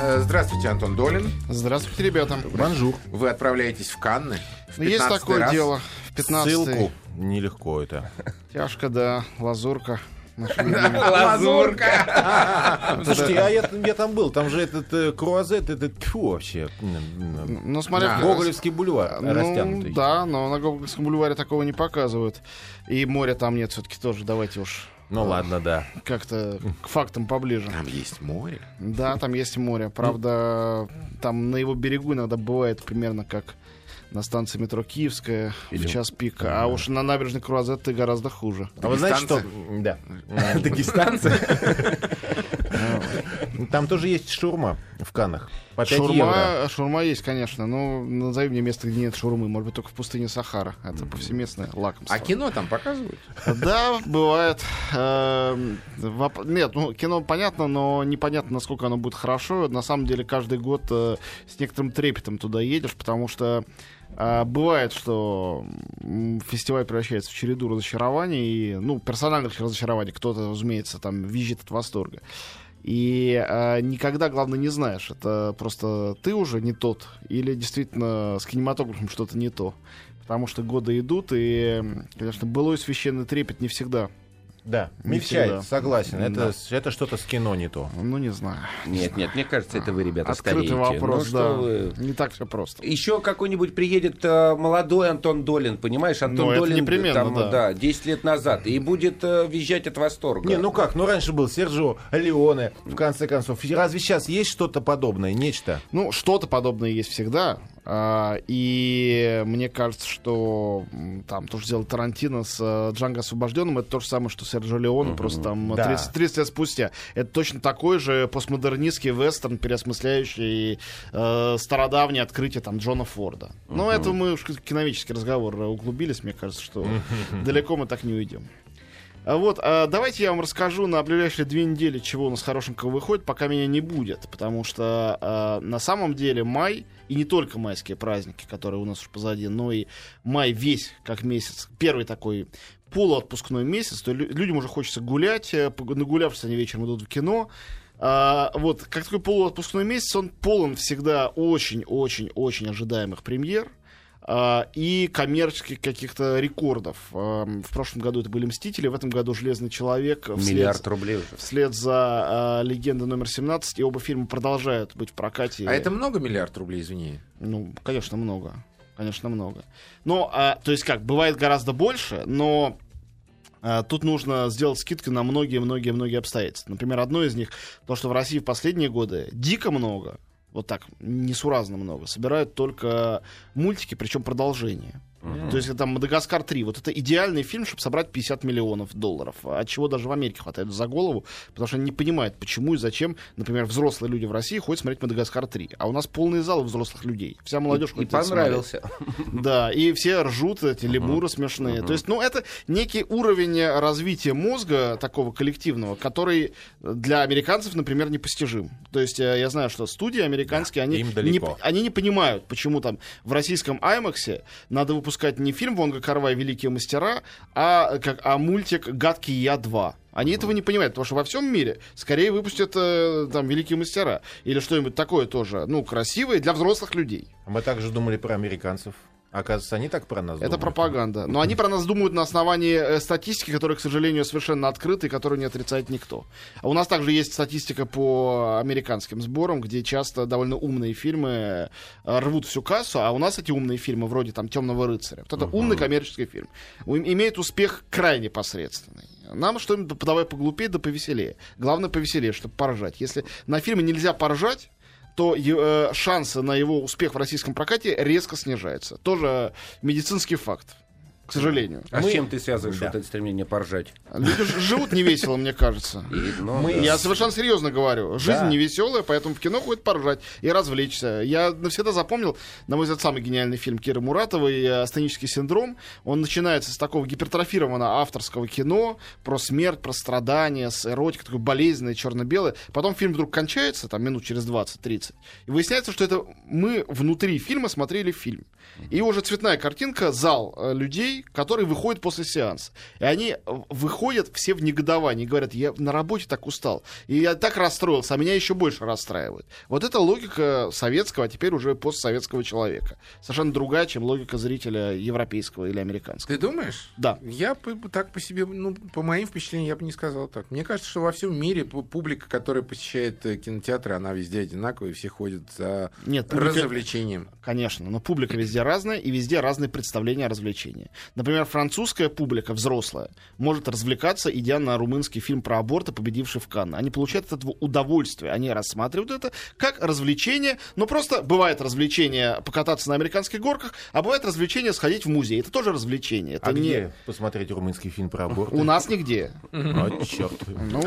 Э, Здравствуйте, Антон Долин. Здравствуйте, ребята. Бонжур. Вы отправляетесь в Канны. в Ну, Есть 15-й такое раз. дело. В 15 Ссылку. Нелегко это. Тяжко, да. Лазурка. Лазурка! Слушайте, а я, я там был. Там же этот э, круазет, это тьфу вообще. Ну, смотря... Да. в- Гоголевский бульвар Ну, растянутый. да, но на Гоголевском бульваре такого не показывают. И моря там нет все-таки тоже. Давайте уж Ну ладно, да. как-то к фактам поближе. Там есть море. Да, там есть море. Правда, там на его берегу иногда бывает примерно как на станции метро Киевская в час пика. А уж на набережной Круазет ты гораздо хуже. А вы знаете, что... Да. Дагестанцы. Там тоже есть шурма в Канах. По 5 евро. Шурма, шурма есть, конечно. Но назови мне место, где нет шурмы. Может быть, только в пустыне Сахара. Это повсеместное лакомство. А кино там показывают? Да, бывает. Эм, Нет, ну кино понятно, но непонятно, насколько оно будет хорошо. На самом деле, каждый год э, с некоторым трепетом туда едешь, потому что э, бывает, что фестиваль превращается в череду разочарований, и, ну, персональных разочарований. Кто-то, разумеется, там визжит от восторга. И э, никогда, главное, не знаешь, это просто ты уже не тот, или действительно с кинематографом что-то не то. Потому что годы идут, и, конечно, былой священный трепет не всегда. Да, мельчает, всегда. согласен. Да. Это, это что-то с кино не то. Ну, не знаю. Нет, нет, мне кажется, это вы, ребята, Открытый стареете. вопрос, Ну, да. вы. Не так все просто. Еще какой-нибудь приедет э, молодой Антон Долин, понимаешь? Антон Ну, Долин непременно, там, да. 10 лет назад, и будет э, визжать от восторга. Не, ну как, ну раньше был Серджио Леоне, в конце концов. Разве сейчас есть что-то подобное, нечто? Ну, что-то подобное есть всегда. А, и мне кажется, что там то, что сделал Тарантино с э, Джанго освобожденным, это то же самое, что Серджио Леоне, просто там Да. 30, 30 лет спустя. Это точно такой же постмодернистский вестерн, переосмысляющий э, стародавнее открытие там Джона Форда. Но это мы уж киновический разговор углубились, мне кажется, что далеко мы так не уйдем. А Вот, а давайте я вам расскажу на ближайшие две недели, чего у нас хорошенького выходит, пока меня не будет. Потому что а, на самом деле май, и не только майские праздники, которые у нас уж позади, но и май весь как месяц, первый такой полуотпускной месяц, то лю- людям уже хочется гулять, э, нагулявшись они вечером идут в кино. Вот, как такой полуотпускной месяц, он полон всегда очень-очень-очень ожидаемых премьер и коммерческих каких-то рекордов. А, В прошлом году это были «Мстители», в этом году «Железный человек». вслед- Миллиард рублей уже. Вслед за а, «Легенда номер 17», и оба фильма продолжают быть в прокате. А это много миллиард рублей, извини? Ну, конечно, много. Конечно, много. Но, а, то есть как, бывает гораздо больше, но а, тут нужно сделать скидки на многие-многие-многие обстоятельства. Например, одно из них, то, что в России в последние годы дико много, вот так, несуразно много, собирают только мультики, причем продолжения. То есть там «Мадагаскар 3». Вот это идеальный фильм, чтобы собрать 50 миллионов долларов. От чего даже в Америке хватает за голову, потому что они не понимают, почему и зачем, например, взрослые люди в России ходят смотреть «Мадагаскар 3». А у нас полные залы взрослых людей. Вся молодежь И ходит смотреть. понравился. Да, и все ржут, эти лемуры смешные. То есть, ну, это некий уровень развития мозга такого коллективного, который для американцев, например, непостижим. То есть, э, я знаю, что студии американские, они, не, они не понимают, почему там в российском IMAX надо выпускать не фильм «Вонга Карвай. Великие мастера», а, как, а мультик «Гадкий я 2». Они этого не понимают, потому что во всем мире скорее выпустят э, там «Великие мастера» или что-нибудь такое тоже, ну, красивое для взрослых людей. А Мы также думали про американцев. Оказывается, они так про нас Это думают. пропаганда. Но они про нас думают на основании э, статистики, которая, к сожалению, совершенно открыта и которую не отрицает никто. А у нас также есть статистика по американским сборам, где часто довольно умные фильмы э, рвут всю кассу, а у нас эти умные фильмы, вроде там Темного рыцаря, вот это умный коммерческий фильм, имеет успех крайне посредственный. Нам что-нибудь давай поглупее да повеселее. Главное повеселее, чтобы поржать. Если на фильме нельзя поржать, то э, шансы на его успех в российском прокате резко снижаются. Тоже медицинский факт, к сожалению. А Мы- с чем ты связываешь Да. вот это стремление поржать? Люди живут невесело, мне кажется. И, ну, Мы- да. Я совершенно серьезно говорю. Жизнь Да. невеселая, поэтому в кино ходит поржать и развлечься. Я навсегда запомнил, на мой взгляд, самый гениальный фильм Киры Муратовой э, «Астенический синдром». Он начинается с такого гипертрофированного авторского кино про смерть, про страдания, с эротикой, такой болезненной, черно-белой. Потом фильм вдруг кончается, там минут через 20-30. И выясняется, что это мы внутри фильма смотрели фильм. И уже цветная картинка, зал э, людей, которые выходят после сеанса. И они э, выходят все в негодовании. Говорят, я на работе так устал. И я так расстроился, а меня еще больше расстраивает. Вот это логика советского, а теперь уже постсоветского человека. Совершенно другая, чем логика зрителя европейского или американского. Ты думаешь? Да. Я так по себе, ну, по моим впечатлениям, я бы не сказал так. Мне кажется, что во всем мире пу- публика, которая посещает э, кинотеатры, она везде одинаковая, все ходят за Нет, публика- развлечением. Конечно, но публика везде разная, и везде разные представления о развлечении. Например, французская публика, взрослая, может развлекаться, идя на румынский фильм про аборты, победивший в Канны. Они получают от этого удовольствие. Они рассматривают это как развлечение. Но просто бывает развлечение покататься на американских горках, а бывает развлечение сходить в музей. Это тоже развлечение. Это А не... где посмотреть румынский фильм про аборт? У нас нигде. А, черт. Ну,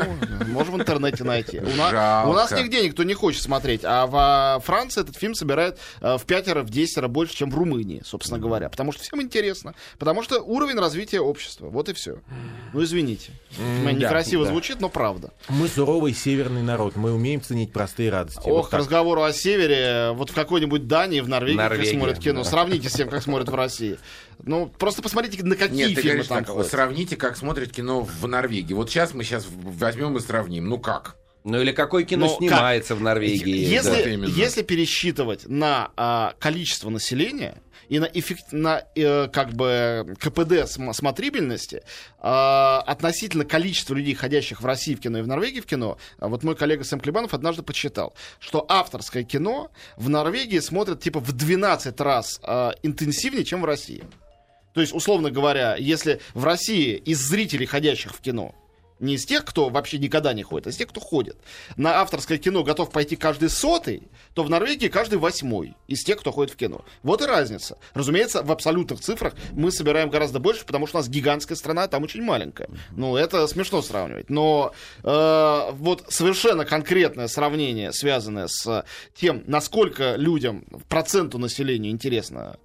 можем в интернете найти. У, на- Жалко. у нас нигде никто не хочет смотреть. А во Франции этот фильм собирает э, в пятеро, в десятеро больше, чем в Румынии, собственно говоря. Потому что всем интересно. Потому что уровень развития общества. Вот и все. Ну, извините. М, Некрасиво да, да. звучит, но правда. Мы суровый северный народ. Мы умеем ценить простые радости. Вот Ох, к так. разговору о севере, вот в какой-нибудь Дании, в Норвегии, как Норвегия, смотрят кино. да. Сравните с тем, как смотрят в России. Ну, просто посмотрите, на какие Нет, ты фильмы говоришь там так, ходят. сравните, как смотрит кино в Норвегии. Вот сейчас мы сейчас возьмем и сравним. Ну как? Ну или какое кино Ну, как? снимается в Норвегии? Если, именно. если пересчитывать на а, количество населения и на, эффект, на э, как бы КПД см- смотрибельности а, относительно количества людей, ходящих в России в кино и в Норвегии в кино, а вот мой коллега Сэм Клебанов однажды подсчитал, что авторское кино в Норвегии смотрят типа в 12 раз а, интенсивнее, чем в России. То есть, условно говоря, если в России из зрителей, ходящих в кино, не из тех, кто вообще никогда не ходит, а из тех, кто ходит, на авторское кино готов пойти каждый сотый, то в Норвегии каждый восьмой из тех, кто ходит в кино. Вот и разница. Разумеется, в абсолютных цифрах мы собираем гораздо больше, потому что у нас гигантская страна, а там очень маленькая. Ну, это смешно сравнивать. Но э, вот совершенно конкретное сравнение, связанное с тем, насколько людям, проценту населения интересно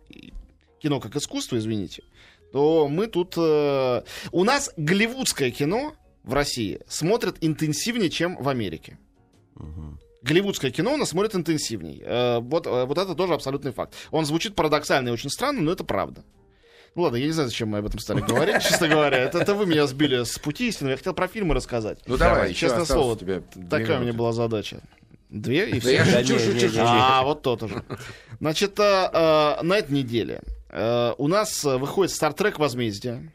кино как искусство, извините, то мы тут... э, у нас голливудское кино в России смотрят интенсивнее, чем в Америке. Голливудское кино у нас смотрят интенсивней. Э, вот, э, вот это тоже абсолютный факт. Он звучит парадоксально и очень странно, но это правда. Ну ладно, я не знаю, зачем мы об этом стали говорить, честно говоря. Это, это вы меня сбили с пути истины. Я хотел про фильмы рассказать. Ну давай, еще честное слово. две Такая у меня минуты. была задача. Две и все. я шучу, шучу, шучу. А, вот то тоже. Значит, э, на этой неделе у нас выходит Стартрек Возмездие.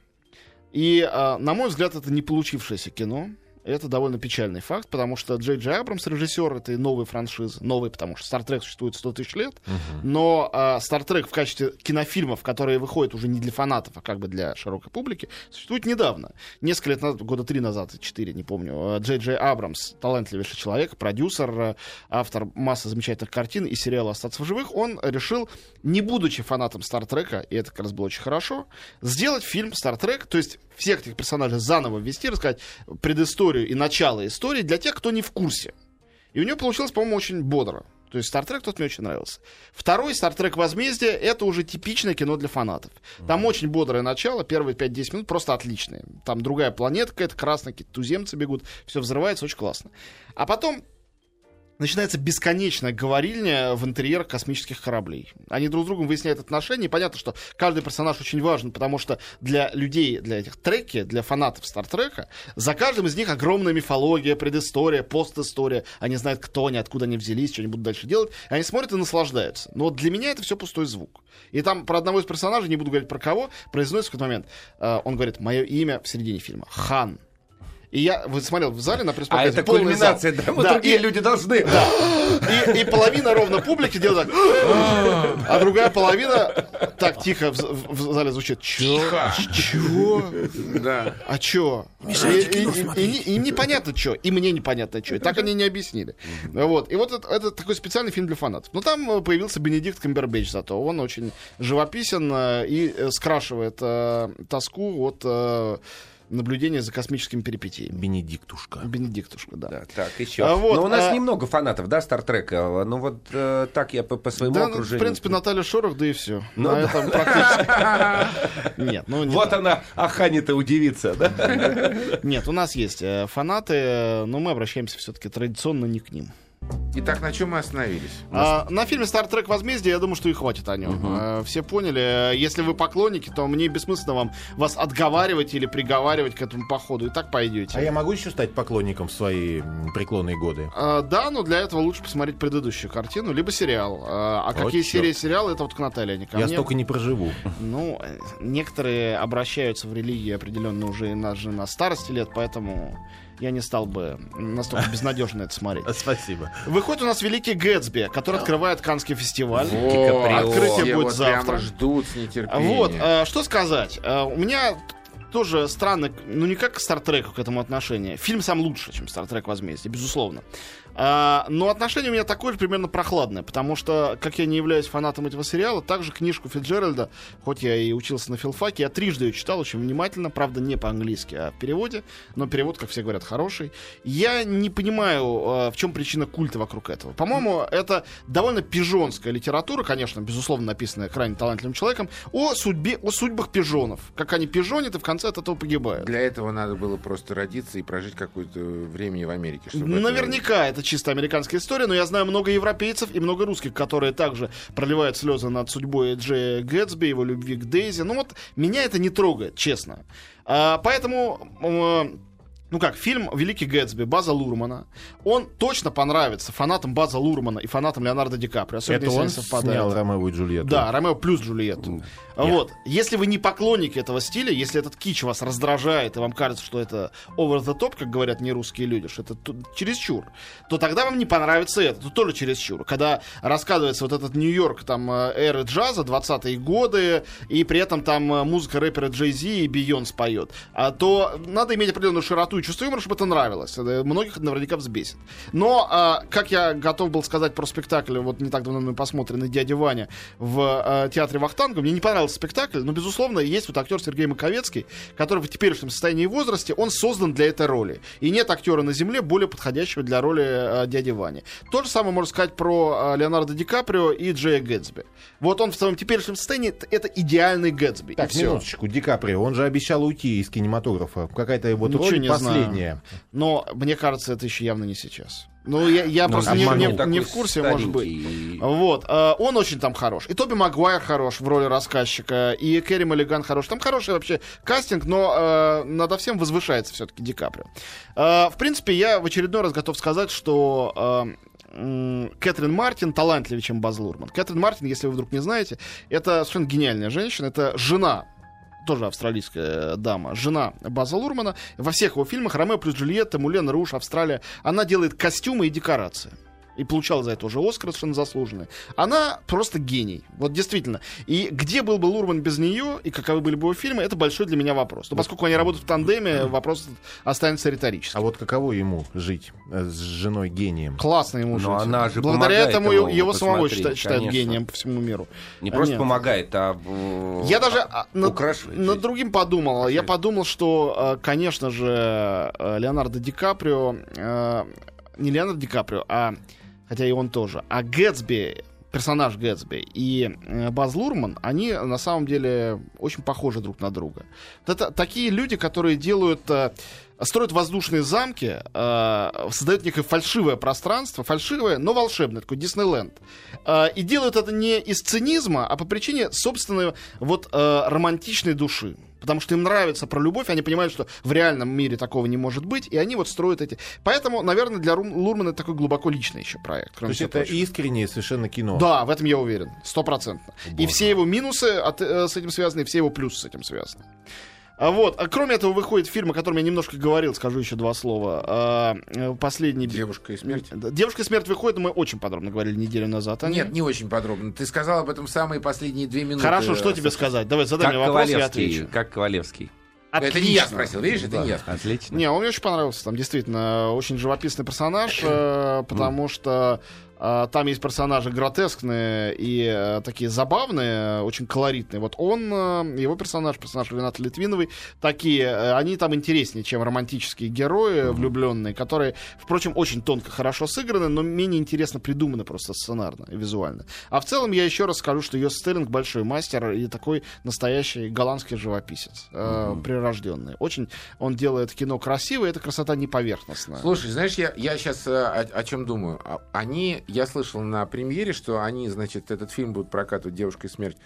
И, э, на мой взгляд, это не получившееся кино. Это довольно печальный факт, потому что Джей Джей Абрамс, режиссер этой новой франшизы, новый, потому что Стартрек существует 100 тысяч лет, но э, Стартрек в качестве кинофильмов, которые выходят уже не для фанатов, а как бы для широкой публики, существует недавно. Несколько лет назад, года три назад, четыре, не помню, э, Джей Джей Абрамс, талантливейший человек, продюсер, э, автор массы замечательных картин и сериала «Остаться в живых», он решил, не будучи фанатом Стартрека, и это как раз было очень хорошо, сделать фильм «Стартрек», то есть всех этих персонажей заново ввести, рассказать предысторию и начало истории для тех, кто не в курсе. И у него получилось, по-моему, очень бодро. То есть Стартрек тот мне очень нравился. Второй Стартрек Возмездие это уже типичное кино для фанатов. Там очень бодрое начало, первые 5-10 минут просто отличные. Там другая планета какая-то, красная, какие-то туземцы бегут, все взрывается, очень классно. А потом начинается бесконечная говорильня в интерьерах космических кораблей. Они друг с другом выясняют отношения, и понятно, что каждый персонаж очень важен, потому что для людей, для этих треки, для фанатов Стартрека, за каждым из них огромная мифология, предыстория, постистория. Они знают, кто они, откуда они взялись, что они будут дальше делать. Они смотрят и наслаждаются. Но для меня это все пустой звук. И там про одного из персонажей, не буду говорить про кого, произносится в какой-то момент, э, он говорит, мое имя в середине фильма, Хан. И я вот смотрел в зале на пресс А это полный зал. кульминация драматургии, и- люди должны. и, и половина ровно публики делает так, а другая половина так тихо в, в- в зале звучит. Чё? Чего? Да. А чё? И, и- и- и не- им непонятно чё, и мне непонятно чё. И так они не объяснили. Вот. И вот это, это такой специальный фильм для фанатов. Но там э, появился Бенедикт Камбербэтч зато. Он очень живописен э, и э, скрашивает э, тоску от э, наблюдения за космическими перипетиями. Бенедиктушка. Бенедиктушка, да. Да, так, еще. А вот, Но у нас а- немного фанатов, да, Стартрека? Ну вот э, так я по, по своему Да, ну, в окружению. принципе, Наталья Шорох, да и все. Ну На да. этом практически. Нет, ну не Вот так. она, Ахани-то удивится, да? Нет, у нас есть э, фанаты, э, но мы обращаемся все-таки традиционно не к ним. Итак, на чем мы остановились? А, на фильме Star Trek Возмездие, я думаю, что и хватит о нем. А, все поняли. Если вы поклонники, то мне бессмысленно вам вас отговаривать или приговаривать к этому походу. И так пойдете. А я могу еще стать поклонником в свои преклонные годы? А, да, но для этого лучше посмотреть предыдущую картину, либо сериал. А, а Вот какие чёрт. серии сериала, это вот к Наталье, а не ко я мне. столько не проживу. Ну, некоторые обращаются в религии определенно уже и на, же на старости лет, поэтому я не стал бы настолько безнадежно это смотреть. Спасибо. Выходит у нас Великий Гэтсби, который открывает Канский фестиваль. Открытие будет завтра. ждут с нетерпением. Вот, э, что сказать. Э, у меня тоже странно, ну не как к Стартреку к этому отношение. Фильм сам лучше, чем Стартрек Возмездие, безусловно. А, но отношение у меня такое же примерно прохладное, потому что, как я не являюсь фанатом этого сериала, также книжку Фиджеральда, хоть я и учился на филфаке, я трижды ее читал очень внимательно, правда, не по-английски, а в переводе, но перевод, как все говорят, хороший. Я не понимаю, э, в чем причина культа вокруг этого. По-моему, это довольно пижонская литература, конечно, безусловно, написанная крайне талантливым человеком, о судьбе, о судьбах пижонов. Как они пижонят и в конце от этого погибают. Для этого надо было просто родиться и прожить какое-то времени в Америке. чтобы Наверняка это чисто американская история, но я знаю много европейцев и много русских, которые также проливают слезы над судьбой Джея Гэтсби, его любви к Дейзи. Ну вот меня это не трогает, честно. А, поэтому... ну как, фильм «Великий Гэтсби» База Лурмана, он точно понравится фанатам База Лурмана и фанатам Леонардо Ди Каприо. особенно Это он снял Ромео и Джульетту? Да, Ромео плюс Джульетту. Вот. Если вы не поклонники этого стиля, если этот кич вас раздражает, и вам кажется, что это over the top, как говорят не русские люди, что это чересчур, то тогда вам не понравится это. Тут тоже чересчур. Когда рассказывается вот этот Нью-Йорк, там, э, эры джаза, 20-е годы, и при этом там э, музыка рэпера Джей Зи и Бейонс поет, а, то надо иметь определенную широту чувство юмора, чтобы это нравилось. Это многих наверняка взбесит. Но, а, как я готов был сказать про спектакль, вот не так давно мы посмотрели «Дядя Ваня» в э, театре Вахтанга, мне не понравился спектакль, но, безусловно, есть вот актер Сергей Маковецкий, который в теперешнем состоянии и возрасте, он создан для этой роли. И нет актера на земле более подходящего для роли э, дяди Вани. То же самое можно сказать про э, Леонардо Ди Каприо и Джея Гэтсби. Вот он в своем теперешнем состоянии, это идеальный Гэтсби. Так, минуточку, Ди Каприо, он же обещал уйти из кинематографа. Какая-то его Ничего роль не последняя. Но мне кажется, это еще явно не сейчас. Ну, я, я Ну, просто не, не- не в курсе, может быть. Вот, э, он очень там хорош. И Тоби Магуайр хорош в роли рассказчика, и Керри Маллиган хорош. Там хороший вообще кастинг, но э, надо всем возвышается все-таки Ди Каприо. Э, в принципе, я в очередной раз готов сказать, что э, Кэтрин Мартин талантливее, чем Баз Лурман. Кэтрин Мартин, если вы вдруг не знаете, это совершенно гениальная женщина, это жена тоже австралийская дама, жена База Лурмана. Во всех его фильмах «Ромео плюс Джульетта», «Мулен Руш», «Австралия», она делает костюмы и декорации. И получала за это уже Оскар совершенно заслуженный. Она просто гений. Вот действительно. И где был бы Лурман без нее, и каковы были бы его фильмы, это большой для меня вопрос. Но поскольку они работают в тандеме, вопрос останется риторическим. А вот каково ему жить э, с женой гением? Классно ему Но жить. она же Благодаря этому его самого считают, считают гением по всему миру. Не просто нет. помогает, а... э, Я даже а, над, украшивает над другим подумал. Я подумал, что, э, конечно же, Леонардо Ди Каприо, не Леонардо Ди Каприо, а, хотя и он тоже, а Гэтсби, персонаж Гэтсби и э, Баз Лурман, они на самом деле очень похожи друг на друга. Это такие люди, которые делают... э, строят воздушные замки, э, создают некое фальшивое пространство, фальшивое, но волшебное, такой Диснейленд. Э, и делают это не из цинизма, а по причине собственной вот э, романтичной души. Потому что им нравится про любовь, они понимают, что в реальном мире такого не может быть, и они вот строят эти... Поэтому, наверное, для Рум- Лурмана это такой глубоко личный еще проект. То есть это прочего. искреннее совершенно кино. Да, в этом я уверен, стопроцентно. И все его минусы от, э, с этим связаны, и все его плюсы с этим связаны. А вот, а кроме этого выходит фильм, о котором я немножко говорил, скажу еще два слова. А, э, последний... Девушка и смерть. Да, Девушка и смерть выходит, мы очень подробно говорили неделю назад. ней. Нет, не очень подробно. Ты сказал об этом самые последние две минуты. Хорошо, что тебе сказать? Давай, задай Как мне вопрос, я отвечу. Как Ковалевский. Это не я Отлично. спросил, видишь, это не я спросил. Отлично. Не, он мне очень понравился. Там действительно очень живописный персонаж, э, потому что А, Там есть персонажи гротескные и э, такие забавные, очень колоритные. Вот он, э, его персонаж, персонаж Рената Литвиновой, такие, э, они там интереснее, чем романтические герои влюбленные, которые, впрочем, очень тонко, хорошо сыграны, но менее интересно придуманы просто сценарно и визуально. А в целом я еще раз скажу, что Йос Стерлинг большой мастер и такой настоящий голландский живописец, э, прирожденный. Очень он делает кино красиво, и эта красота не поверхностная. Слушай, знаешь, я, я сейчас о, о чем думаю. А- Они, я слышал на премьере, что они, значит, этот фильм будут прокатывать «Девушка и смерть»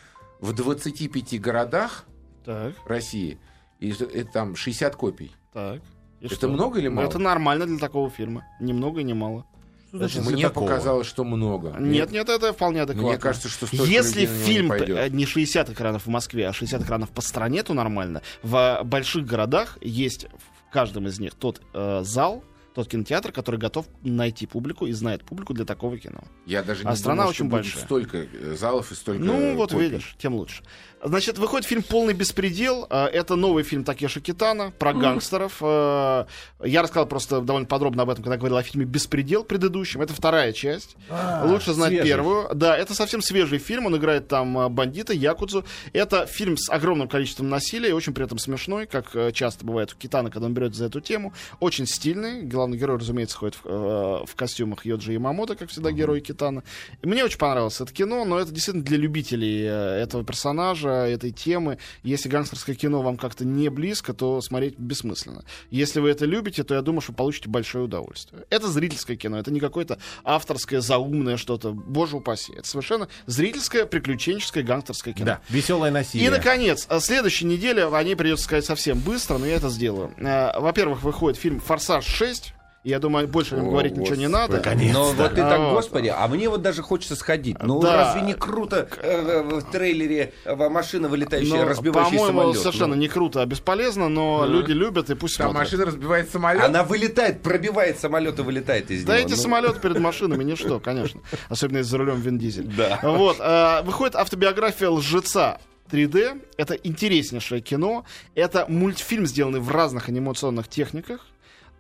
в 25 городах Так, России. И это там 60 копий. так. И Это что? много или Ну, мало? Это нормально для такого фильма. Ни много, ни мало. Что значит Мне такого? показалось, что много. Нет, нет, это вполне адекватно. Мне кажется, что Если людей на него не фильм э, не 60 экранов в Москве, а 60 экранов по стране, то нормально. В больших городах есть в каждом из них тот э, зал, тот кинотеатр, который готов найти публику и знает публику для такого кино. Я даже А не страна думал, очень что будет большая. столько э, залов и столько Ну, вот копий. видишь, тем лучше. Значит, выходит фильм «Полный беспредел». А, Это новый фильм Такеши Китана про гангстеров. А, Я рассказал просто довольно подробно об этом, когда говорил о фильме «Беспредел» предыдущем. Это вторая часть. А, Лучше знать свежий. первую. Да, это совсем свежий фильм. Он играет там а, бандита, якудзу. Это фильм с огромным количеством насилия и очень при этом смешной, как э, часто бывает у Китана, когда он берет за эту тему. Очень стильный. Главный герой, разумеется, ходит в, э, в костюмах Йоджи Ямамото, как всегда, герой Китана. И Мне очень понравилось это кино, но это действительно для любителей э, этого персонажа, этой темы. Если гангстерское кино вам как-то не близко, то смотреть бессмысленно. Если вы это любите, то я думаю, что получите большое удовольствие. Это зрительское кино, это не какое-то авторское, заумное что-то. Боже упаси. Это совершенно зрительское, приключенческое, гангстерское кино. Да, веселое насилие. И, наконец, э, следующей неделе, о ней придется сказать совсем быстро, но я это сделаю. Э, Во-первых, выходит фильм «Форсаж 6». Я думаю, больше о нем О, говорить ничего не надо. Наконец-то. Но вот ты так, А, господи, а мне вот даже хочется сходить. Ну Да. разве не круто э, в трейлере э, машина вылетающая, Но, разбивающая по-моему, самолет? совершенно Ну, не круто, а бесполезно, но люди любят и пусть Там смотрят. машина разбивает самолет. Она вылетает, пробивает самолет и вылетает из Да него. эти Ну, самолеты перед машинами ничто, конечно. Особенно если за рулем Вин Дизель. Да. Вот. э, Выходит автобиография лжеца 3D. Это интереснейшее кино. Это мультфильм, сделанный в разных анимационных техниках.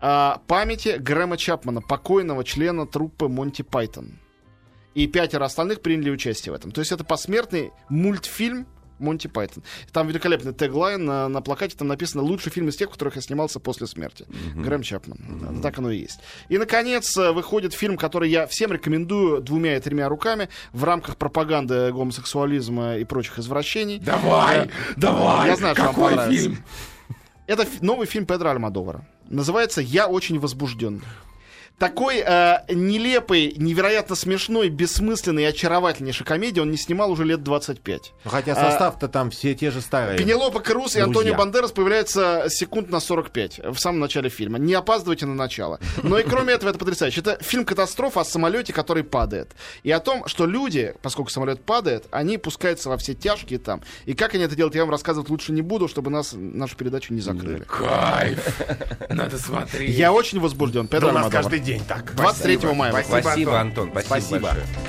О памяти Грэма Чапмана, покойного члена труппы Монти Пайтон. И пятеро остальных приняли участие в этом. То есть это посмертный мультфильм Монти Пайтон. Там великолепный теглайн на, на плакате, там написано «Лучший фильм из тех, в которых я снимался после смерти». Грэм Чапман. Да, Так оно и есть. И, наконец, э, выходит фильм, который я всем рекомендую двумя и тремя руками в рамках пропаганды гомосексуализма и прочих извращений. Давай, давай. Я знаю, что вам какой понравится. фильм? Это новый фильм Педро Альмадовара. Называется «Я очень возбужден». Такой э, нелепый, невероятно смешной, бессмысленный и очаровательнейшей комедии он не снимал уже лет 25. Ну, Хотя А, состав-то там все те же старые. Пенелопа Круз и. Антонио Бандерас появляются секунд на 45 в самом начале фильма. Не опаздывайте на начало. Но и кроме этого это потрясающе. Это фильм-катастрофа о самолете, который падает. И о том, что люди, поскольку самолет падает, они пускаются во все тяжкие там. И как они это делают, я вам рассказывать лучше не буду, чтобы нас, нашу передачу не закрыли. Кайф. Надо смотреть. Я очень возбужден. Педро у нас Альмодовар. каждый день так. 23 мая. Спасибо, Спасибо, Антон. Спасибо, Спасибо.